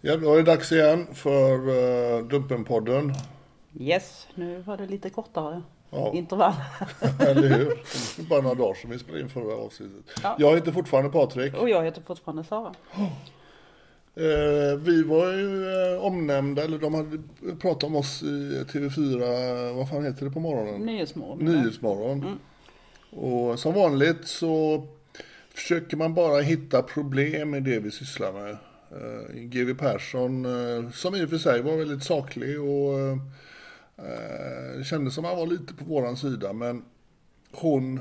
Ja, då är det dags igen för uh, Dumpenpodden. Yes, nu var det lite kortare Ja. intervall. Eller hur? Det är bara några dagar sedan vi spelade in förra avsnittet. Ja. Jag heter fortfarande Patrik. Och jag heter fortfarande Sara. Eh, vi var ju eh, omnämnda, eller de hade pratat om oss i TV4, vad fan heter det på morgonen? Nyhetsmorgon. Nyhetsmorgon. Och som vanligt så försöker man bara hitta problem i det vi sysslar med. Eh, GW Persson, eh, som i och för sig var väldigt saklig och eh, eh, kändes som han var lite på våran sida, men hon,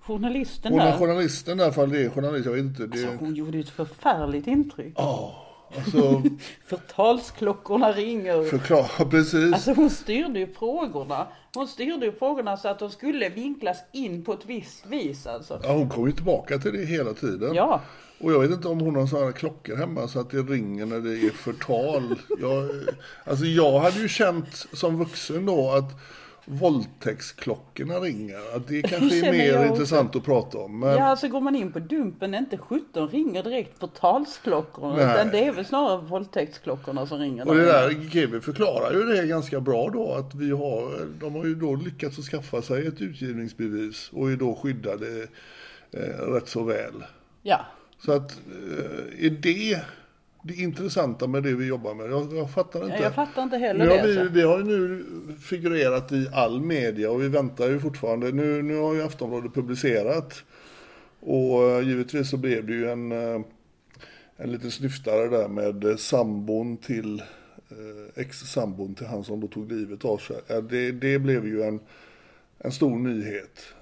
Journalisten hon är där. journalisten där, för det är journalist, jag vet inte. Det, Alltså, hon gjorde ett förfärligt intryck. Ja, alltså Förtalsklockorna ringer. förklara precis. Alltså hon styrde ju frågorna. Hon styrde ju frågorna så att de skulle vinklas in på ett visst vis alltså. Ja, hon kommer ju tillbaka till det hela tiden. Ja. Och jag vet inte om hon har sådana klockor hemma så att det ringer när det är förtal. Jag, alltså jag hade ju känt som vuxen då att våldtäktsklockorna ringer. Att det kanske är mer också. intressant att prata om. Men Ja, alltså går man in på Dumpen, inte 17 ringer direkt förtalsklockorna. Nej. Utan det är väl snarare våldtäktsklockorna som ringer. och det där GW förklarar ju det ganska bra då att vi har, de har ju då lyckats att skaffa sig ett utgivningsbevis och är då skyddade eh, rätt så väl. Ja. Så att eh, är det det intressanta med det vi jobbar med? Jag, jag fattar inte. Jag fattar inte heller Nu har det. vi, alltså. vi har ju nu figurerat i all media och vi väntar ju fortfarande. Nu, nu har ju Aftonbladet publicerat. Och eh, givetvis så blev det ju en, eh, en liten snyftare där med sambon till ex-sambon till han som då tog livet av sig. Det, det blev ju en, en stor nyhet.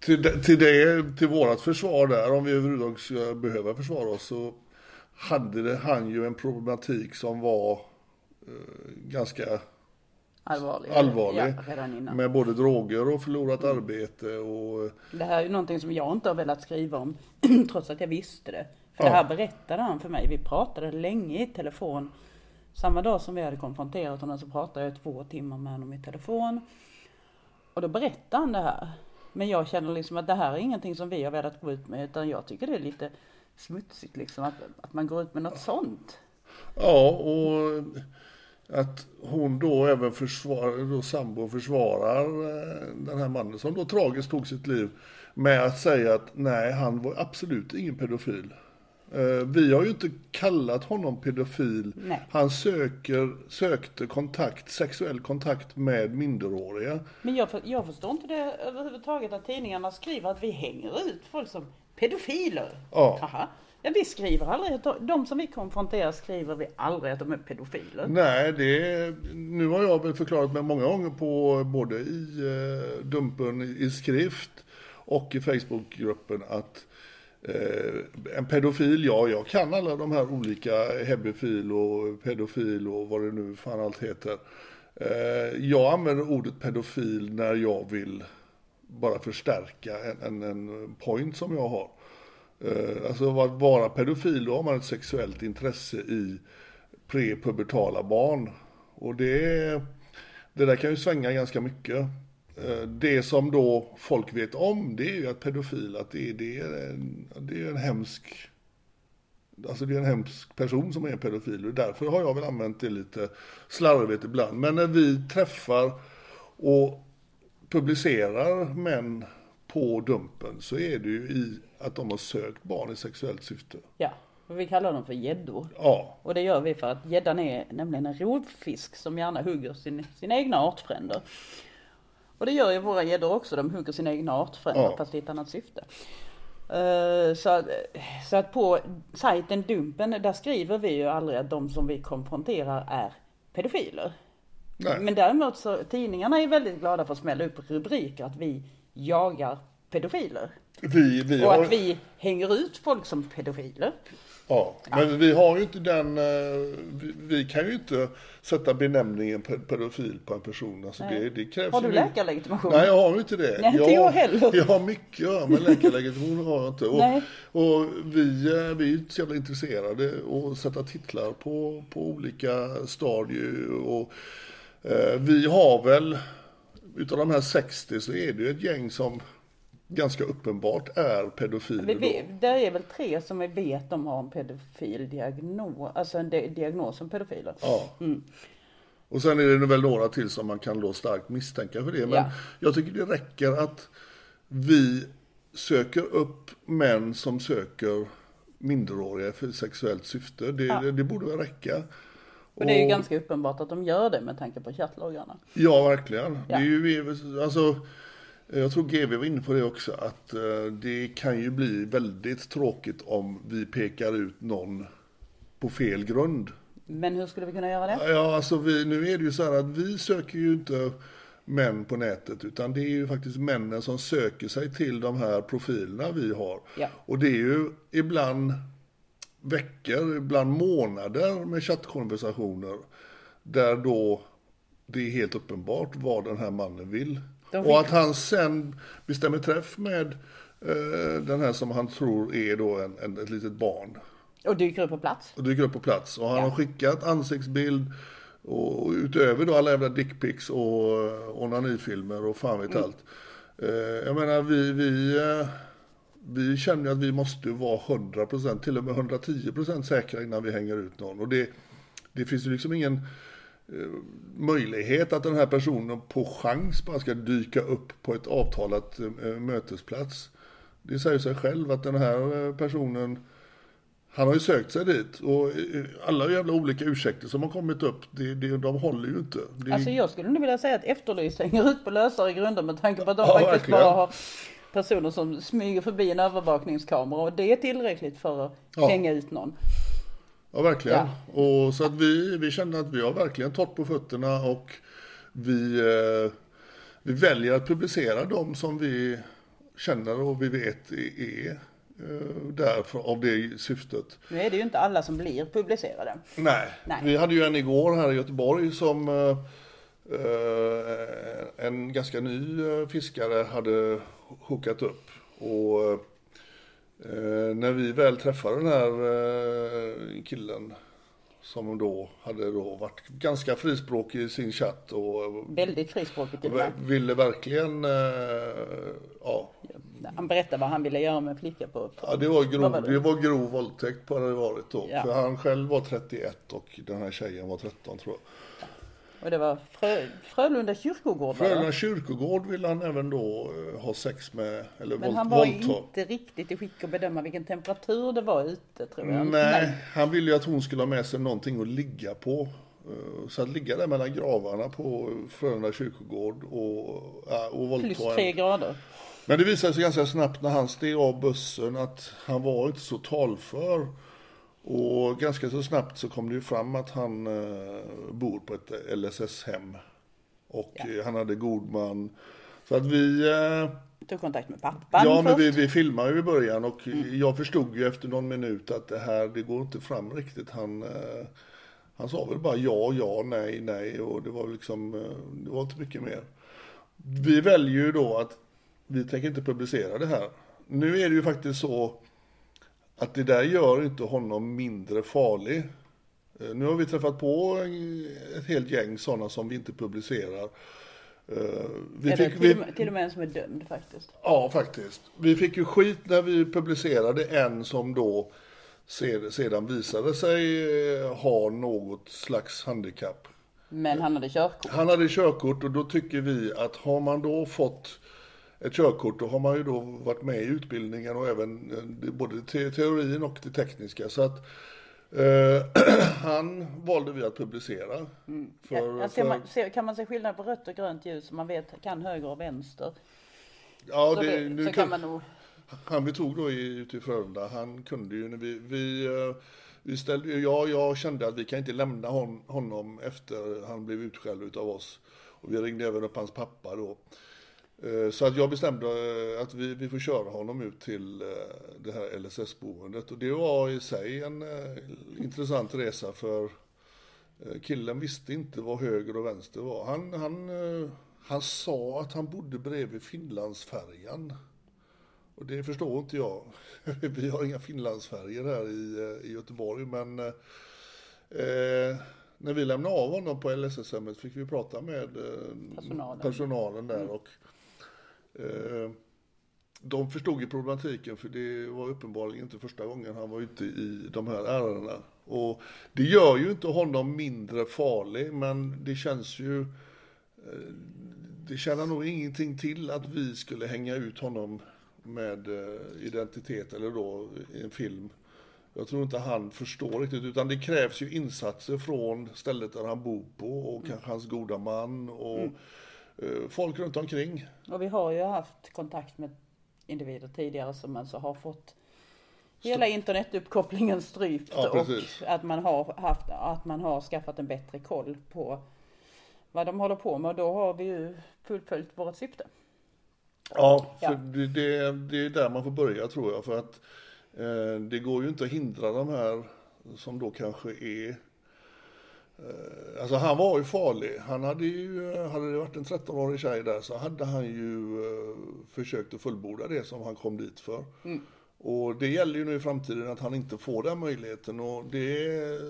Eh, Till, det- till, det, till vårat försvar där, om vi överhuvudtaget ska behöva försvara oss, så hade det, han ju en problematik som var eh, ganska Allvarlig. allvarlig. Ja. Med både droger och förlorat arbete och Det här är ju någonting som jag inte har velat skriva om, trots att jag visste det. För Ja. det här berättade han för mig. Vi pratade länge i telefon. Samma dag som vi hade konfronterat honom så pratade jag två timmar med honom i telefon. Och då berättade han det här. Men jag känner liksom att det här är ingenting som vi har velat gå ut med, utan jag tycker det är lite smutsigt liksom att, att man går ut med något sånt. Ja, och att hon då även försvarar, då sambo försvarar eh, den här mannen som då tragiskt tog sitt liv med att säga att nej, han var absolut ingen pedofil. Eh, Vi har ju inte kallat honom pedofil. Nej. Han söker, sökte kontakt, sexuell kontakt med minderåriga. Men jag, jag förstår inte det överhuvudtaget att tidningarna skriver att vi hänger ut folk som pedofiler. Ja. Aha. Ja, vi skriver aldrig att de, som vi konfronterar skriver vi aldrig att de är pedofiler. Nej, det, nu har jag väl förklarat mig många gånger på både i eh, Dumpen i skrift och i Facebookgruppen att Eh, en pedofil, ja jag kan alla de här olika hebefil och pedofil och vad det nu fan allt heter. Eh, jag använder ordet pedofil när jag vill bara förstärka en, en, en point som jag har. Eh, alltså att vara pedofil, då har man ett sexuellt intresse i prepubertala barn. Och det, det där kan ju svänga ganska mycket. Eh, det som då folk vet om, det är ju att pedofil, att det, det, är, en, det är en hemsk Alltså det är en hemsk person som är en pedofil och därför har jag väl använt det lite slarvigt ibland. Men när vi träffar och publicerar män på Dumpen så är det ju i att de har sökt barn i sexuellt syfte. Ja, och vi kallar dem för gäddor. Ja. Och det gör vi för att gäddan är nämligen en rovfisk som gärna hugger sin, sina egna artfränder. Och det gör ju våra gäddor också, de hugger sina egna artfränder Ja. fast i ett annat syfte. Eh, Så att, så att på sajten Dumpen, där skriver vi ju aldrig att de som vi konfronterar är pedofiler. Nej. Men däremot så, tidningarna är väldigt glada för att smälla upp rubriker att vi jagar pedofiler. Vi, vi Och har, att vi hänger ut folk som pedofiler. ja, men vi har ju inte den, eh, vi, vi kan ju inte sätta benämningen pe- pedofil på en person. Alltså det, det krävs Har du ju- läkarlegitimation? Nej, jag har ju inte det. Nej, inte jag heller. Jag har mycket att göra med läkarlegitimation har jag inte. Och, Nej. och vi, eh, vi är inte så jävla intresserade att sätta titlar på, på olika stadier. Och, eh, vi har väl, utav de här 60 så är det ju ett gäng som ganska uppenbart är pedofiler. Vi, där är väl tre som vi vet de har en pedofil diagnos, alltså en di- diagnos som pedofiler. Ja. Mm. Och sen är det väl några till som man kan då starkt misstänka för det. Men Ja. jag tycker det räcker att vi söker upp män som söker minderåriga för sexuellt syfte. Det, det, det borde väl räcka. Och det är ju ganska uppenbart att de gör det med tanke på chattloggarna. Ja, verkligen. Ja. Det är ju, alltså, jag tror GV var inne på det också, att eh, det kan ju bli väldigt tråkigt om vi pekar ut någon på fel grund. Men hur skulle vi kunna göra det? Ja, alltså vi, nu är det ju så här att vi söker ju inte män på nätet utan det är ju faktiskt männen som söker sig till de här profilerna vi har. Ja. Och det är ju ibland veckor, ibland månader med chattkonversationer där då det är helt uppenbart vad den här mannen vill. Och att han sen bestämmer träff med eh, den här som han tror är då en, en, ett litet barn Och dyker upp på plats? och dyker upp på plats. Och han Ja. har skickat ansiktsbild och utöver då alla jävla dickpics och onanifilmer och fan vet allt. Eh, Jag menar vi, vi, eh, vi känner att vi måste vara 100% till och med 110% säkra innan vi hänger ut någon. Och det, det finns ju liksom ingen möjlighet att den här personen på chans bara ska dyka upp på ett avtalat eh, mötesplats. Det säger sig själv att den här eh, personen han har ju sökt sig dit och eh, alla jävla olika ursäkter som har kommit upp, det, det, de håller ju inte. Det, Alltså jag skulle nog vilja säga att Efterlyst hänger ut på lösare grunder med tanke på att de Ja, faktiskt verkligen. bara har personer som smyger förbi en övervakningskamera och det är tillräckligt för att Ja. hänga ut någon. Ja, verkligen. Ja. Och så att vi, vi kände att vi har verkligen torrt på fötterna och vi, eh, vi väljer att publicera de som vi känner och vi vet är, eh, där för, av det syftet. Nu är det ju inte alla som blir publicerade. Nej. Nej. vi hade ju en igår här i Göteborg som eh, eh, en ganska ny fiskare hade hookat upp. Och eh, när vi väl träffade den här eh, killen som då hade då varit ganska frispråkig i sin chatt och Väldigt frispråkigt till ville verkligen, eh, ja, Han berättade vad han ville göra med en flicka på. Ja, det var, grov, var det? det var grov våldtäkt på det varit då. Ja. För han själv var 31 och den här tjejen var 13 tror jag. Och det var Frö, Frölunda kyrkogård? Frölunda kyrkogård ville han även då eh, ha sex med, eller Men han var våldta. inte riktigt i skick att bedöma vilken temperatur det var ute tror jag. Nej, han ville ju att hon skulle ha med sig någonting att ligga på. Eh, Så att ligga där mellan gravarna på Frölunda kyrkogård och, och våldta Plus tre grader. Men det visade sig ganska snabbt när han steg av bussen att han var inte så talför. Och ganska så snabbt så kom det ju fram att han eh, bor på ett LSS-hem. Och Ja. eh, han hade god man. Så att vi, eh, Tog kontakt med pappan ja men först. vi, vi filmade ju i början och jag förstod ju efter någon minut att det här, det går inte fram riktigt. Han, han sa väl bara ja, ja, nej, nej och det var liksom, det var inte mycket mer. Vi väljer ju då att vi tänker inte publicera det här. Nu är det ju faktiskt så att det där gör inte honom mindre farlig. Eh, nu har vi träffat på ett helt gäng sådana som vi inte publicerar. Eh, vi fick, till, vi, till och med en som är dömd faktiskt. Ja, faktiskt. Vi fick ju skit när vi publicerade en som då sedan visade sig eh, ha något slags handikapp. Men han hade körkort? Han hade körkort och då tycker vi att har man då fått ett körkort då har man ju då varit med i utbildningen och även både teorin och det tekniska. Så att eh, han valde vi att publicera. Mm. För, ja, för... Man, kan man se skillnad på rött och grönt ljus så man vet, kan höger och vänster? Ja, så, det, nu så kan man nog... Han vi tog då i, ute i Frölunda, han kunde ju när vi, vi, eh, vi ställde, ja, jag kände att vi kan inte lämna hon, honom efter han blev utskälld utav oss. Och vi ringde även upp hans pappa då. Eh, så att jag bestämde eh, att vi, vi får köra honom ut till det här LSS-boendet. Och det var i sig en intressant resa för killen visste inte vad höger och vänster var. Han, han, han sa att han bodde bredvid Finlandsfärjan. Och det förstår inte jag. Vi har inga Finlandsfärger här i, eh, i Göteborg men eh, eh, när vi lämnade av honom på LSS-hemmet fick vi prata med eh, personalen. personalen. där mm. och eh, de förstod ju problematiken för det var uppenbarligen inte första gången han var ute i de här ärendena. Och det gör ju inte honom mindre farlig men det känns ju eh, det känner nog ingenting till att vi skulle hänga ut honom med eh, identitet eller då i en film. Jag tror inte han förstår riktigt utan det krävs ju insatser från stället där han bor på och mm. kanske hans goda man och mm. Eh, folk runt omkring. Och vi har ju haft kontakt med individer tidigare som alltså har fått hela internetuppkopplingen strypt ja, och att man har haft, att man har skaffat en bättre koll på vad de håller på med och då har vi ju fullföljt vårt syfte. Ja, för ja. Det, det, det, är där man får börja tror jag. För att eh, det går ju inte att hindra de här som då kanske är Alltså han var ju farlig. Han hade ju, hade det varit en 13-årig tjej där så hade han ju eh, försökt att fullborda det som han kom dit för. Mm. Och det gäller ju nu i framtiden att han inte får den möjligheten och det,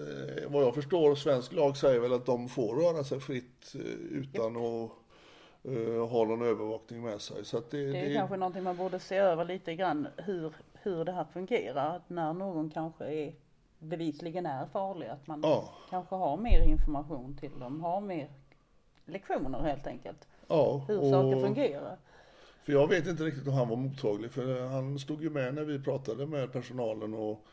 vad jag förstår, svensk lag säger väl att de får röra sig fritt eh, utan yep. att uh, har någon övervakning med sig. Så det, det, är det... kanske någonting man borde se över lite grann hur, hur det här fungerar. Att när någon kanske är bevisligen är farlig, att man ja. kanske har mer information till dem, har mer lektioner helt enkelt. Ja, hur och... saker fungerar. För jag vet inte riktigt om han var mottaglig, för han stod ju med när vi pratade med personalen och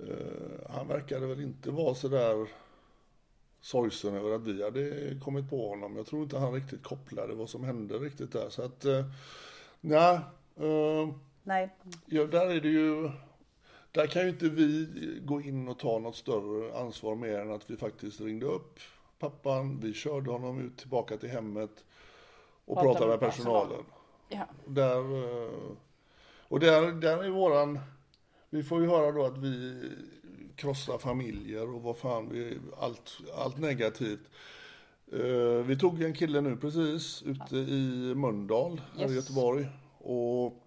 uh, han verkade väl inte vara sådär sorgsen över att vi hade kommit på honom. Jag tror inte han riktigt kopplade vad som hände riktigt där. Så att, eh, nej. Eh, nej. Ja, där är det ju, där kan ju inte vi gå in och ta något större ansvar mer än att vi faktiskt ringde upp pappan, vi körde honom ut tillbaka till hemmet och Prata pratade med personalen. Ja. Där, eh, och där, där är våran, vi får ju höra då att vi krossa familjer och vad fan, vi, allt, allt negativt. Uh, vi tog en kille nu precis ute i Mölndal här yes. i Göteborg. Och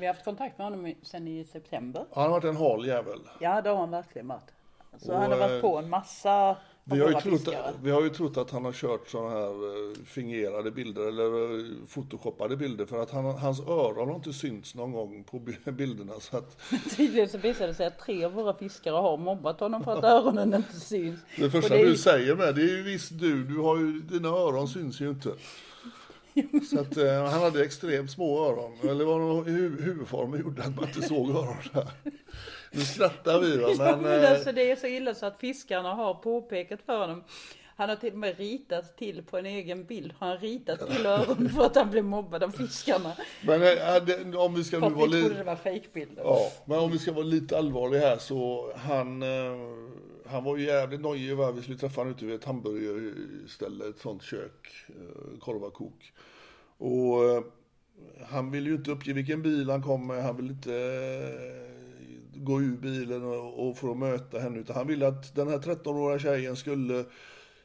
vi har haft kontakt med honom sedan i september. Han har varit en hal jävel. Ja, det har han verkligen varit. Så och, han har varit på en massa vi har, ju trott, vi har ju trott att han har kört sådana här eh, fingerade bilder eller eh, photoshoppade bilder för att han, hans öron har inte synts någon gång på bilderna. Så att... Tydligen så visade det sig att tre av våra fiskare har mobbat honom för att öronen inte syns. Det första det är... du säger med det är ju visst du, du har ju, dina öron syns ju inte. Så att eh, han hade extremt små öron, eller var det huvudformen gjorde att man inte såg öronen. Nu skrattar vi va, men... men eh, alltså, det är så illa så att fiskarna har påpekat för honom. Han har till och med ritat till på en egen bild. Han har ritat till öronen för att han blev mobbad av fiskarna. Men äh, om vi ska nu vara lite... det var fejkbilder. Ja, men om vi ska vara lite allvarliga här så han... Äh, han var ju jävligt nojig va. Vi skulle träffa honom ute vid ett hamburgerställe, ett sånt kök, eh, korvakok. Och eh, han ville ju inte uppge vilken bil han kom med. Han ville inte eh, gå ur bilen och, och möta henne. Utan han ville att den här 13-åriga tjejen skulle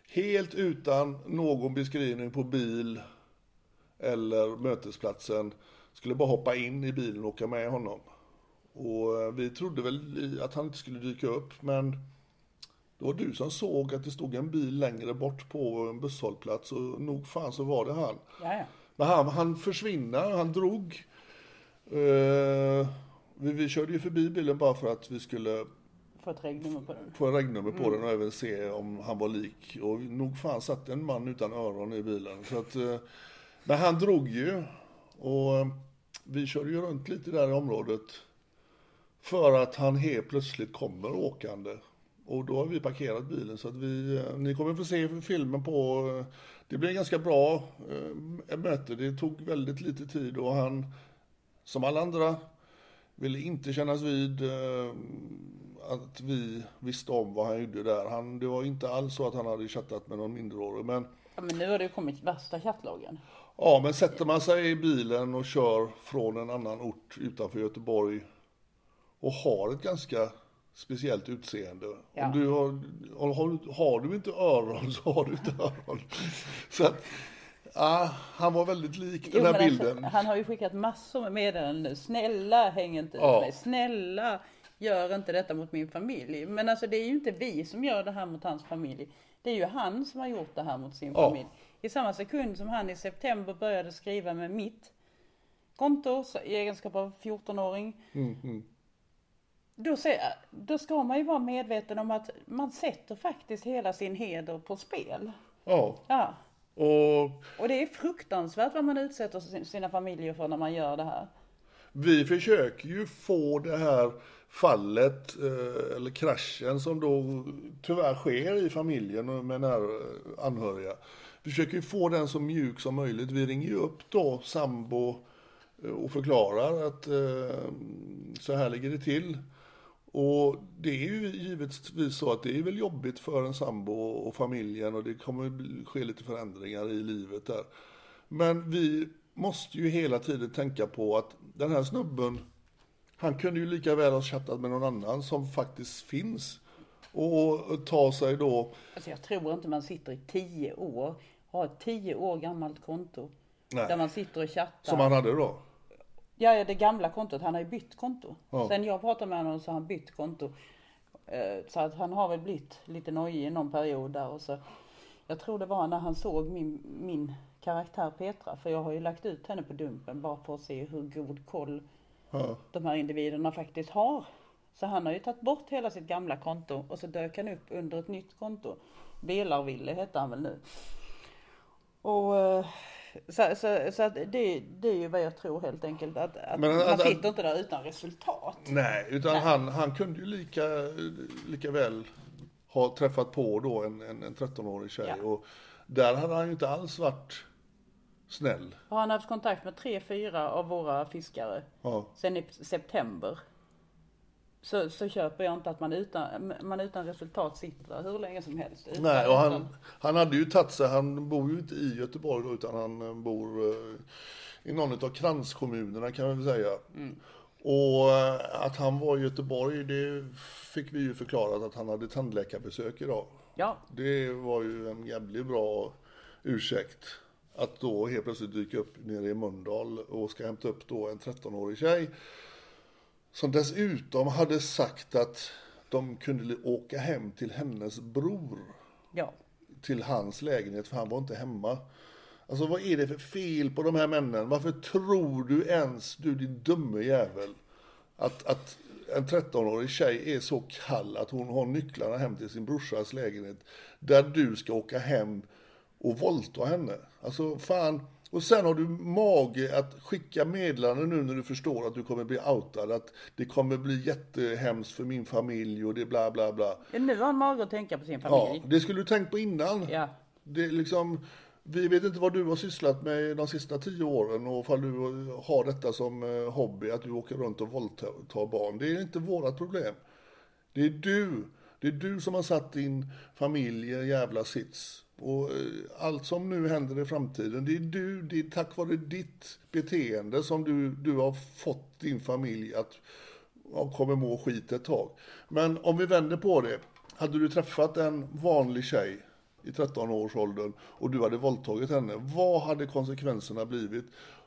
helt utan någon beskrivning på bil eller mötesplatsen Skulle bara hoppa in i bilen och åka med honom. Och vi trodde väl att han inte skulle dyka upp, men det var du som såg att det stod en bil längre bort på en busshållplats och nog fan så var det han. Ja, ja. Men han, han försvinner, han drog. Eh, vi, vi körde ju förbi bilen bara för att vi skulle Få ett regnummer på den. få regnummer på den och även se om han var lik. Och nog fan satt en man utan öron i bilen. Så att, eh, men han drog ju. Och eh, vi körde ju runt lite där i området. För att han helt plötsligt kommer åkande. Och då har vi parkerat bilen så att vi, eh, ni kommer få se filmen på, eh, det blev ganska bra eh, möte. Det tog väldigt lite tid och han, som alla andra, ville inte kännas vid att vi visste om vad han gjorde där. Han, det var inte alls så att han hade chattat med någon minderårig. Men Ja, men nu har det ju kommit värsta chattloggen. Ja, men sätter man sig i bilen och kör från en annan ort utanför Göteborg och har ett ganska speciellt utseende. Ja. Om du har, har, har du inte öron så har du inte öron. Så att, ja, han var väldigt lik den här men alltså, bilden. han har ju skickat massor med meddelanden nu. Snälla häng inte ut Ja. mig. Snälla gör inte detta mot min familj. Men alltså det är ju inte vi som gör det här mot hans familj. Det är ju han som har gjort det här mot sin Ja. familj. I samma sekund som han i september började skriva med mitt konto i egenskap av 14-åring. Mm, Då, se, då ska man ju vara medveten om att man sätter faktiskt hela sin heder på spel. Ja, Ja. och Och det är fruktansvärt vad man utsätter sin- sina familjer för när man gör det här. Vi försöker ju få det här fallet, eh, eller kraschen som då tyvärr sker i familjen med nära anhöriga. Vi försöker ju få den så mjuk som möjligt. Vi ringer ju upp då sambo eh, och förklarar att eh, så här ligger det till. Och det är ju givetvis så att det är väl jobbigt för en sambo och familjen och det kommer ske lite förändringar i livet där. Men vi måste ju hela tiden tänka på att den här snubben, han kunde ju lika väl ha chattat med någon annan som faktiskt finns. Och ta sig då, Alltså jag tror inte man sitter i tio år, har ett tio år gammalt konto. Nej. Där man sitter och chattar. som han hade då. Ja, det gamla kontot. Han har ju bytt konto. Ja. Sen jag pratade med honom så har han bytt konto. Eh, Så att han har väl blivit lite nojig i någon period där. Och så, jag tror det var när han såg min, min karaktär Petra. För jag har ju lagt ut henne på Dumpen bara för att se hur god koll Ja. de här individerna faktiskt har. Så han har ju tagit bort hela sitt gamla konto och så dök han upp under ett nytt konto. Belarville hette han väl nu. Och eh, så, så, så att det, det är ju vad jag tror helt enkelt. Att, att Men man att- sitter inte där utan resultat. Nej, utan Han, han kunde ju lika, lika väl ha träffat på då en, en, en 13-årig tjej. Ja. Och där hade han ju inte alls varit snäll. Och han har haft kontakt med tre, fyra av våra fiskare Ja. sen i september. Så, så köper jag inte att man utan, man utan resultat sitter där hur länge som helst. Utan, Nej, och han, utan- han hade ju tagit sig, han bor ju inte i Göteborg då, utan han eh, bor eh, i någon av kranskommunerna kan man väl säga. Och eh, att han var i Göteborg, det fick vi ju förklarat att han hade tandläkarbesök idag. Ja, Det var ju en jävligt bra ursäkt. Att då helt plötsligt dyka upp nere i Mölndal och ska hämta upp då en 13-årig tjej. Som dessutom hade sagt att de kunde åka hem till hennes bror ja. till hans lägenhet för han var inte hemma. Alltså vad är det för fel på de här männen? Varför tror du ens, du din dumme jävel, att, att en 13-årig tjej är så kall att hon har nycklarna hem till sin brorsas lägenhet där du ska åka hem och våldta henne? Alltså fan. Och sen har du mage att skicka meddelanden nu när du förstår att du kommer bli outad, att det kommer bli jättehemskt för min familj och det bla bla bla. Nu har han mage att tänka på sin Ja, familj. det skulle du tänkt på innan. Ja. Det är liksom, vi vet inte vad du har sysslat med de sista tio åren och ifall du har detta som eh, hobby, att du åker runt och våldtar barn. Det är inte vårat problem. Det är du. Det är du som har satt din familj i en jävla sits. Och eh, allt som nu händer i framtiden, det är du, det är tack vare ditt beteende som du, du har fått din familj att ja, kommer må skit ett tag. Men om vi vänder på det. Hade du träffat en vanlig tjej i 13-årsåldern och du hade våldtagit henne, vad hade konsekvenserna blivit?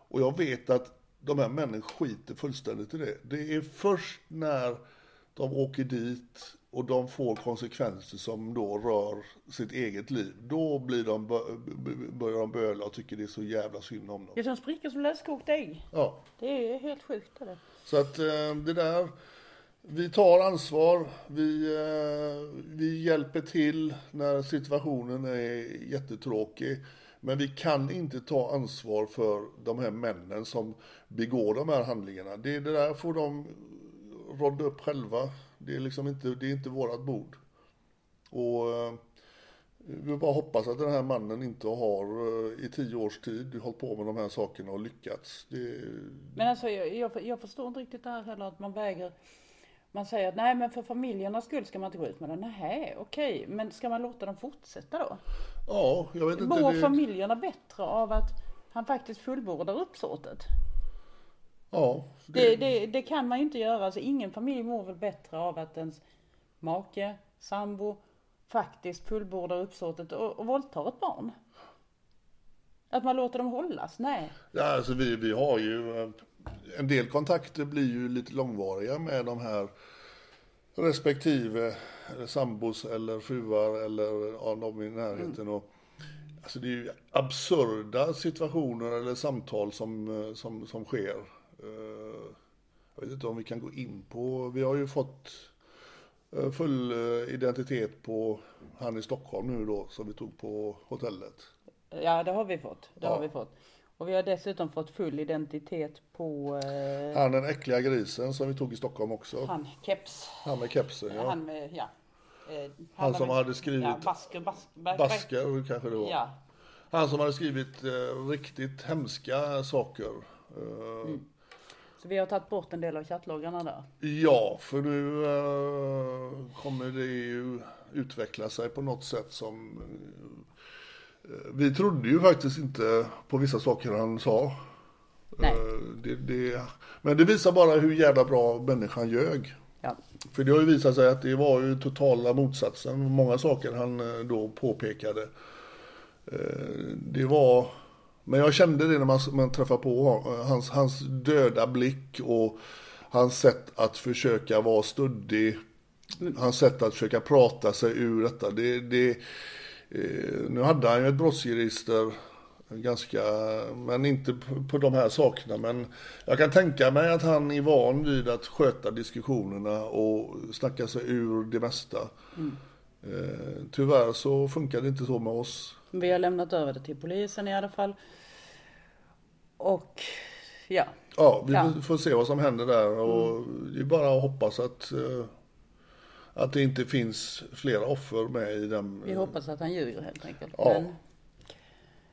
Och jag vet att de här männen skiter fullständigt i det. Det är först när de åker dit och de får konsekvenser som då rör sitt eget liv. Då blir de, börjar de böla och tycker det är så jävla synd om dem. Ja, de spricker som löskokt ägg. Ja. Det är helt sjukt det. Så att eh, det där, vi tar ansvar, vi, eh, vi hjälper till när situationen är jättetråkig. Men vi kan inte ta ansvar för de här männen som begår de här handlingarna. Det, det där får de rådda upp själva. Det är liksom inte, det är inte vårat bord. Och eh, vi bara hoppas att den här mannen inte har eh, i tio års tid hållit på med de här sakerna och lyckats. Det... Men alltså jag, jag, jag förstår inte riktigt det här heller att man väger man säger att nej men för familjernas skull ska man inte gå ut med det. Nej okej, men ska man låta dem fortsätta då? Ja, jag vet inte. Mår det... familjerna bättre av att han faktiskt fullbordar uppsåtet? Ja. Det... Det, det, det, kan man ju inte göra. Alltså, ingen familj mår väl bättre av att ens make, sambo faktiskt fullbordar uppsåtet och, och våldtar ett barn. Att man låter dem hållas? Nej. Ja, alltså vi, vi har ju eh, en del kontakter blir ju lite långvariga med de här respektive sambos eller fruar eller ja, de i närheten. Mm. Och, alltså det är ju absurda situationer eller samtal som, som, som sker. Eh, jag vet inte om vi kan gå in på, vi har ju fått eh, full eh, identitet på han i Stockholm nu då som vi tog på hotellet. Ja det har vi fått, det ja. har vi fått. Och vi har dessutom fått full identitet på... Eh, han den äckliga grisen som vi tog i Stockholm också. Han keps. Han med kepsen ja. Han med, ja. Han, han som med, hade skrivit... Ja, basker, bas, bas, basker kanske det var. Ja. Han som hade skrivit eh, riktigt hemska saker. Eh, mm. Så vi har tagit bort en del av chattloggarna där? Ja, för nu eh, kommer det ju utveckla sig på något sätt som vi trodde ju faktiskt inte på vissa saker han sa. Nej. Eh, det, det, men det visar bara hur jävla bra människan ljög. Ja. För det har ju visat sig att det var ju totala motsatsen. Många saker han eh, då påpekade. Eh, det var, men jag kände det när man, man träffade på hans, hans döda blick och hans sätt att försöka vara stöddig. Hans sätt att försöka prata sig ur detta. Det, det, Eh, nu hade han ju ett brottsregister ganska, men inte på de här sakerna. Men jag kan tänka mig att han är van vid att sköta diskussionerna och snacka sig ur det mesta. Mm. Eh, tyvärr så funkar det inte så med oss. Vi har lämnat över det till polisen i alla fall. Och ja. Ja, vi ja. får se vad som händer där och mm. det är bara att hoppas att eh, att det inte finns flera offer med i den. Vi hoppas att han ljuger helt enkelt. Ja. Men,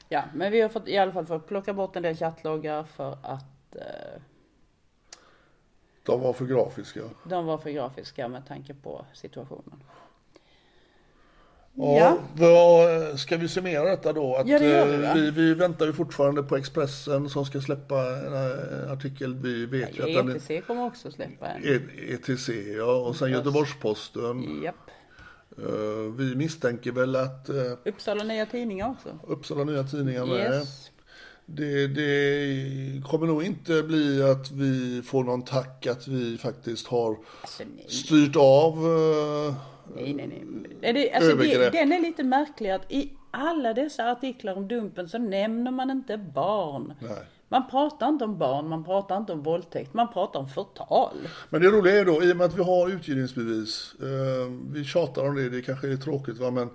ja, men vi har fått, i alla fall fått plocka bort en del chattloggar för att eh, de var för grafiska. De var för grafiska med tanke på situationen. Ja, Vad, ska vi summera detta då? Att, ja, det gör vi, eh, vi, vi, väntar ju fortfarande på Expressen som ska släppa en artikel. Vi vet ja, ju att ETC den, kommer också släppa en. ETC ja, och sen Göteborgs-Posten. Japp. Uh, vi misstänker väl att... Uppsala Nya Tidningar också. Uppsala Nya Tidningar med. Yes. Det, det, kommer nog inte bli att vi får någon tack att vi faktiskt har alltså, styrt av Nej, nej, nej. Det, alltså det, den är lite märklig att i alla dessa artiklar om Dumpen så nämner man inte barn. Nej. Man pratar inte om barn, man pratar inte om våldtäkt, man pratar om förtal. Men det roliga är då, i och med att vi har utgivningsbevis, eh, vi tjatar om det, det kanske är tråkigt va, men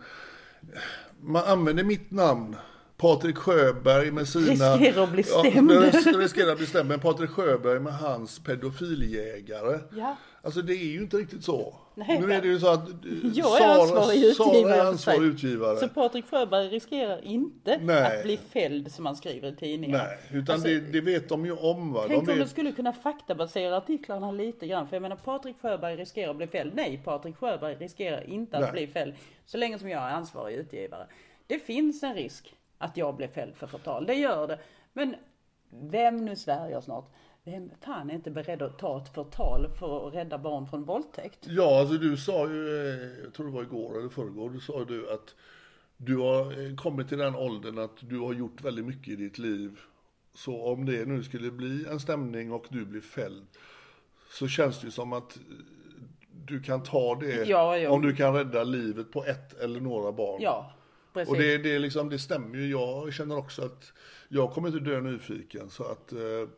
man använder mitt namn Patrik Sjöberg med sina... Riskerar att bli stämd. Ja, riskerar att bli stämd. Men Patrik Sjöberg med hans pedofiljägare. Ja. Alltså det är ju inte riktigt så. Nej, nu är det ju så att jag är ansvarig utgivare. Sara är ansvarig utgivare. Så Patrik Sjöberg riskerar inte Nej. att bli fälld som man skriver i tidningen. Nej, utan alltså, det, det, vet de ju om. Va? Tänk de om vet... de skulle kunna faktabasera artiklarna lite grann. För jag menar Patrik Sjöberg riskerar att bli fälld. Nej, Patrik Sjöberg riskerar inte att Nej. bli fälld. Så länge som jag är ansvarig utgivare. Det finns en risk att jag blir fälld för förtal. Det gör det. Men vem nu Sverige snart? Vem fan är inte beredd att ta ett förtal för att rädda barn från våldtäkt? Ja, alltså du sa ju, eh, jag tror det var igår eller förrgår, du sa du att du har eh, kommit till den åldern att du har gjort väldigt mycket i ditt liv Så om det nu skulle bli en stämning och du blir fälld så känns det ju som att du kan ta det Ja, ja. om du kan rädda livet på ett eller några barn. Ja, precis. Och det, det, liksom, det stämmer ju. Jag känner också att jag kommer inte dö nyfiken. Så att eh, eh,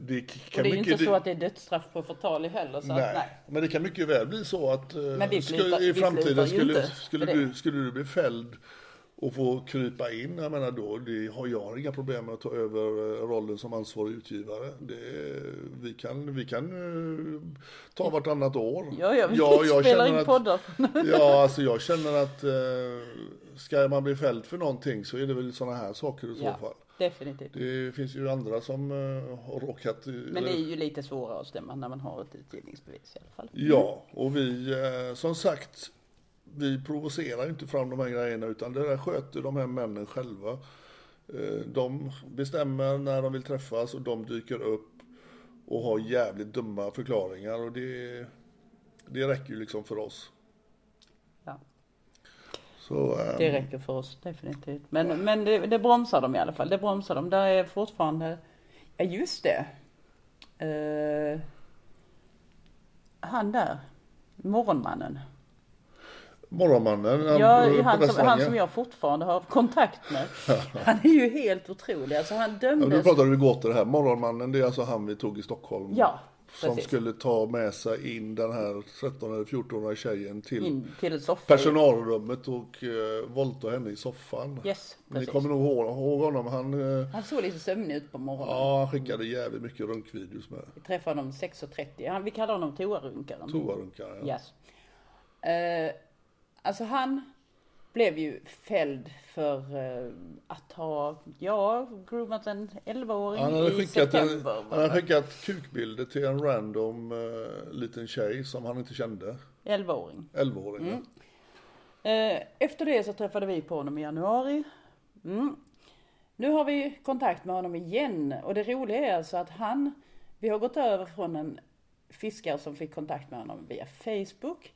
det kan och det är ju mycket, inte så att det är dödsstraff på förtal heller. Så Nej. Att, nej. men det kan mycket väl bli så att eh, vi skulle, i framtiden skulle, skulle, du, skulle du bli fälld och få krypa in, jag menar då, det har jag inga problem med att ta över eh, rollen som ansvarig utgivare. Det, vi kan, vi kan eh, ta vartannat år. Ja, ja, vi jag spelar in att- poddar. Ja, alltså jag känner att eh, ska man bli fälld för någonting så är det väl sådana här saker i så ja, fall. Definitivt. Det finns ju andra som eh, har råkat... i- Men det är ju lite svårare att stämma när man har ett utgivningsbevis i alla fall. Ja, och vi, eh, som sagt, vi provocerar inte fram de här grejerna utan det där sköter de här männen själva. Eh, De bestämmer när de vill träffas och de dyker upp och har jävligt dumma förklaringar och det, det räcker ju liksom för oss. Ja, Så, eh, det räcker för oss definitivt. Men, men det, det bromsar dem i alla fall. Det bromsar dem. Där är fortfarande, ja just det. Eh, han där, morgonmannen. Morgonmannen, Ja, han, som, han som jag fortfarande har kontakt med. Han är ju helt otrolig. Alltså han Ja, nu dömdes. pratar vi gott det här. Morgonmannen, det är alltså han vi tog i Stockholm. Ja, Som precis. skulle ta med sig in den här 13 eller 14 tjejen till till personalrummet och uh, våldta henne i soffan. Yes, Ni kommer nog ihåg, ihåg honom. Han, eh, Han såg lite sömnig ut på morgonen. ja, han skickade jävligt mycket runkvideos med. Vi träffade honom 6.30. Han, vi kallar honom toarunkaren. Toarunkare. Ja. Yes. Eh, alltså han blev ju fälld för eh, att ha, ja, groomat en 11-åring Han hade, i skickat en, september. han hade skickat kukbilder till en random eh, liten tjej som han inte kände. 11-åring. 11-åring. Mm. Eh, efter det så träffade vi på honom i januari. Mm. Nu har vi kontakt med honom igen och det roliga är alltså att han, vi har gått över från en fiskare som fick kontakt med honom via Facebook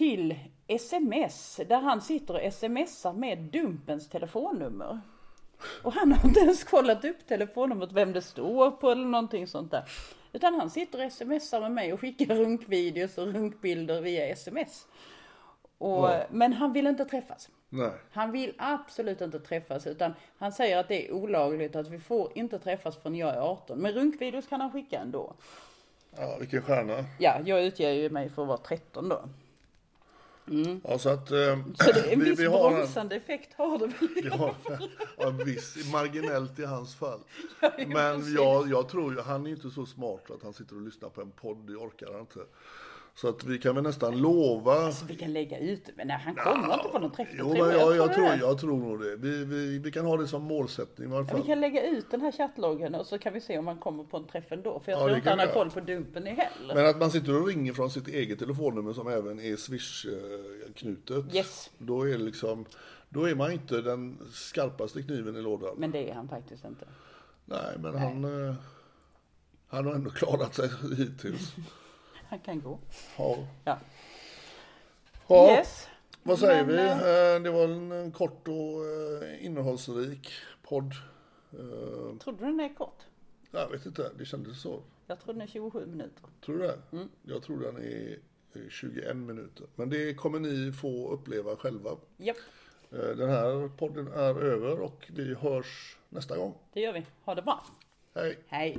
till sms där han sitter och smsar med Dumpens telefonnummer. Och han har inte ens kollat upp telefonnumret, vem det står på eller någonting sånt där. Utan han sitter och smsar med mig och skickar runkvideos och runkbilder via sms. Och, Ja. Men han vill inte träffas. Nej. Han vill absolut inte träffas utan han säger att det är olagligt att vi får inte träffas förrän jag är 18. Men runkvideos kan han skicka ändå. Ja, vilken stjärna. Ja, jag utger ju mig för att vara 13 då. Ja, så att... Eh, Så det är en vi- viss vi har en- bromsande effekt har det väl. Ja, ja, en viss, marginellt i hans fall. Men jag, jag tror ju, han är inte så smart att han sitter och lyssnar på en podd, det orkar han inte. Så att vi kan väl nästan lova... Så vi kan lägga ut det, men nej, han kommer inte på någon träff. Jo, men jag. jag, jag, tror, jag tror nog det. Vi, vi, vi kan ha det som målsättning i alla Ja, Vi fall. kan lägga ut den här chattloggen och så kan vi se om han kommer på en träff ändå. För jag Ja, tror inte han har koll på Dumpen i heller. Men att man sitter och ringer från sitt eget telefonnummer som även är Swish-knutet. Yes. Då är det liksom, då är man inte den skarpaste kniven i lådan. Men det är han faktiskt inte. Nej, men han, eh, han har ändå klarat sig hittills. Han kan gå. Ja. Ja. Ja, Yes. vad säger Men, vi? eh, Eh, Det var en kort och eh, innehållsrik podd. Tror du den är kort? Jag vet inte, det kändes så. Jag tror den är 27 minuter. Tror du det? Jag tror den är eh, 21 minuter. Men det kommer ni få uppleva själva. Eh, Den här podden är över och vi hörs nästa gång. det gör vi. Ha det bra. Hej! Hej.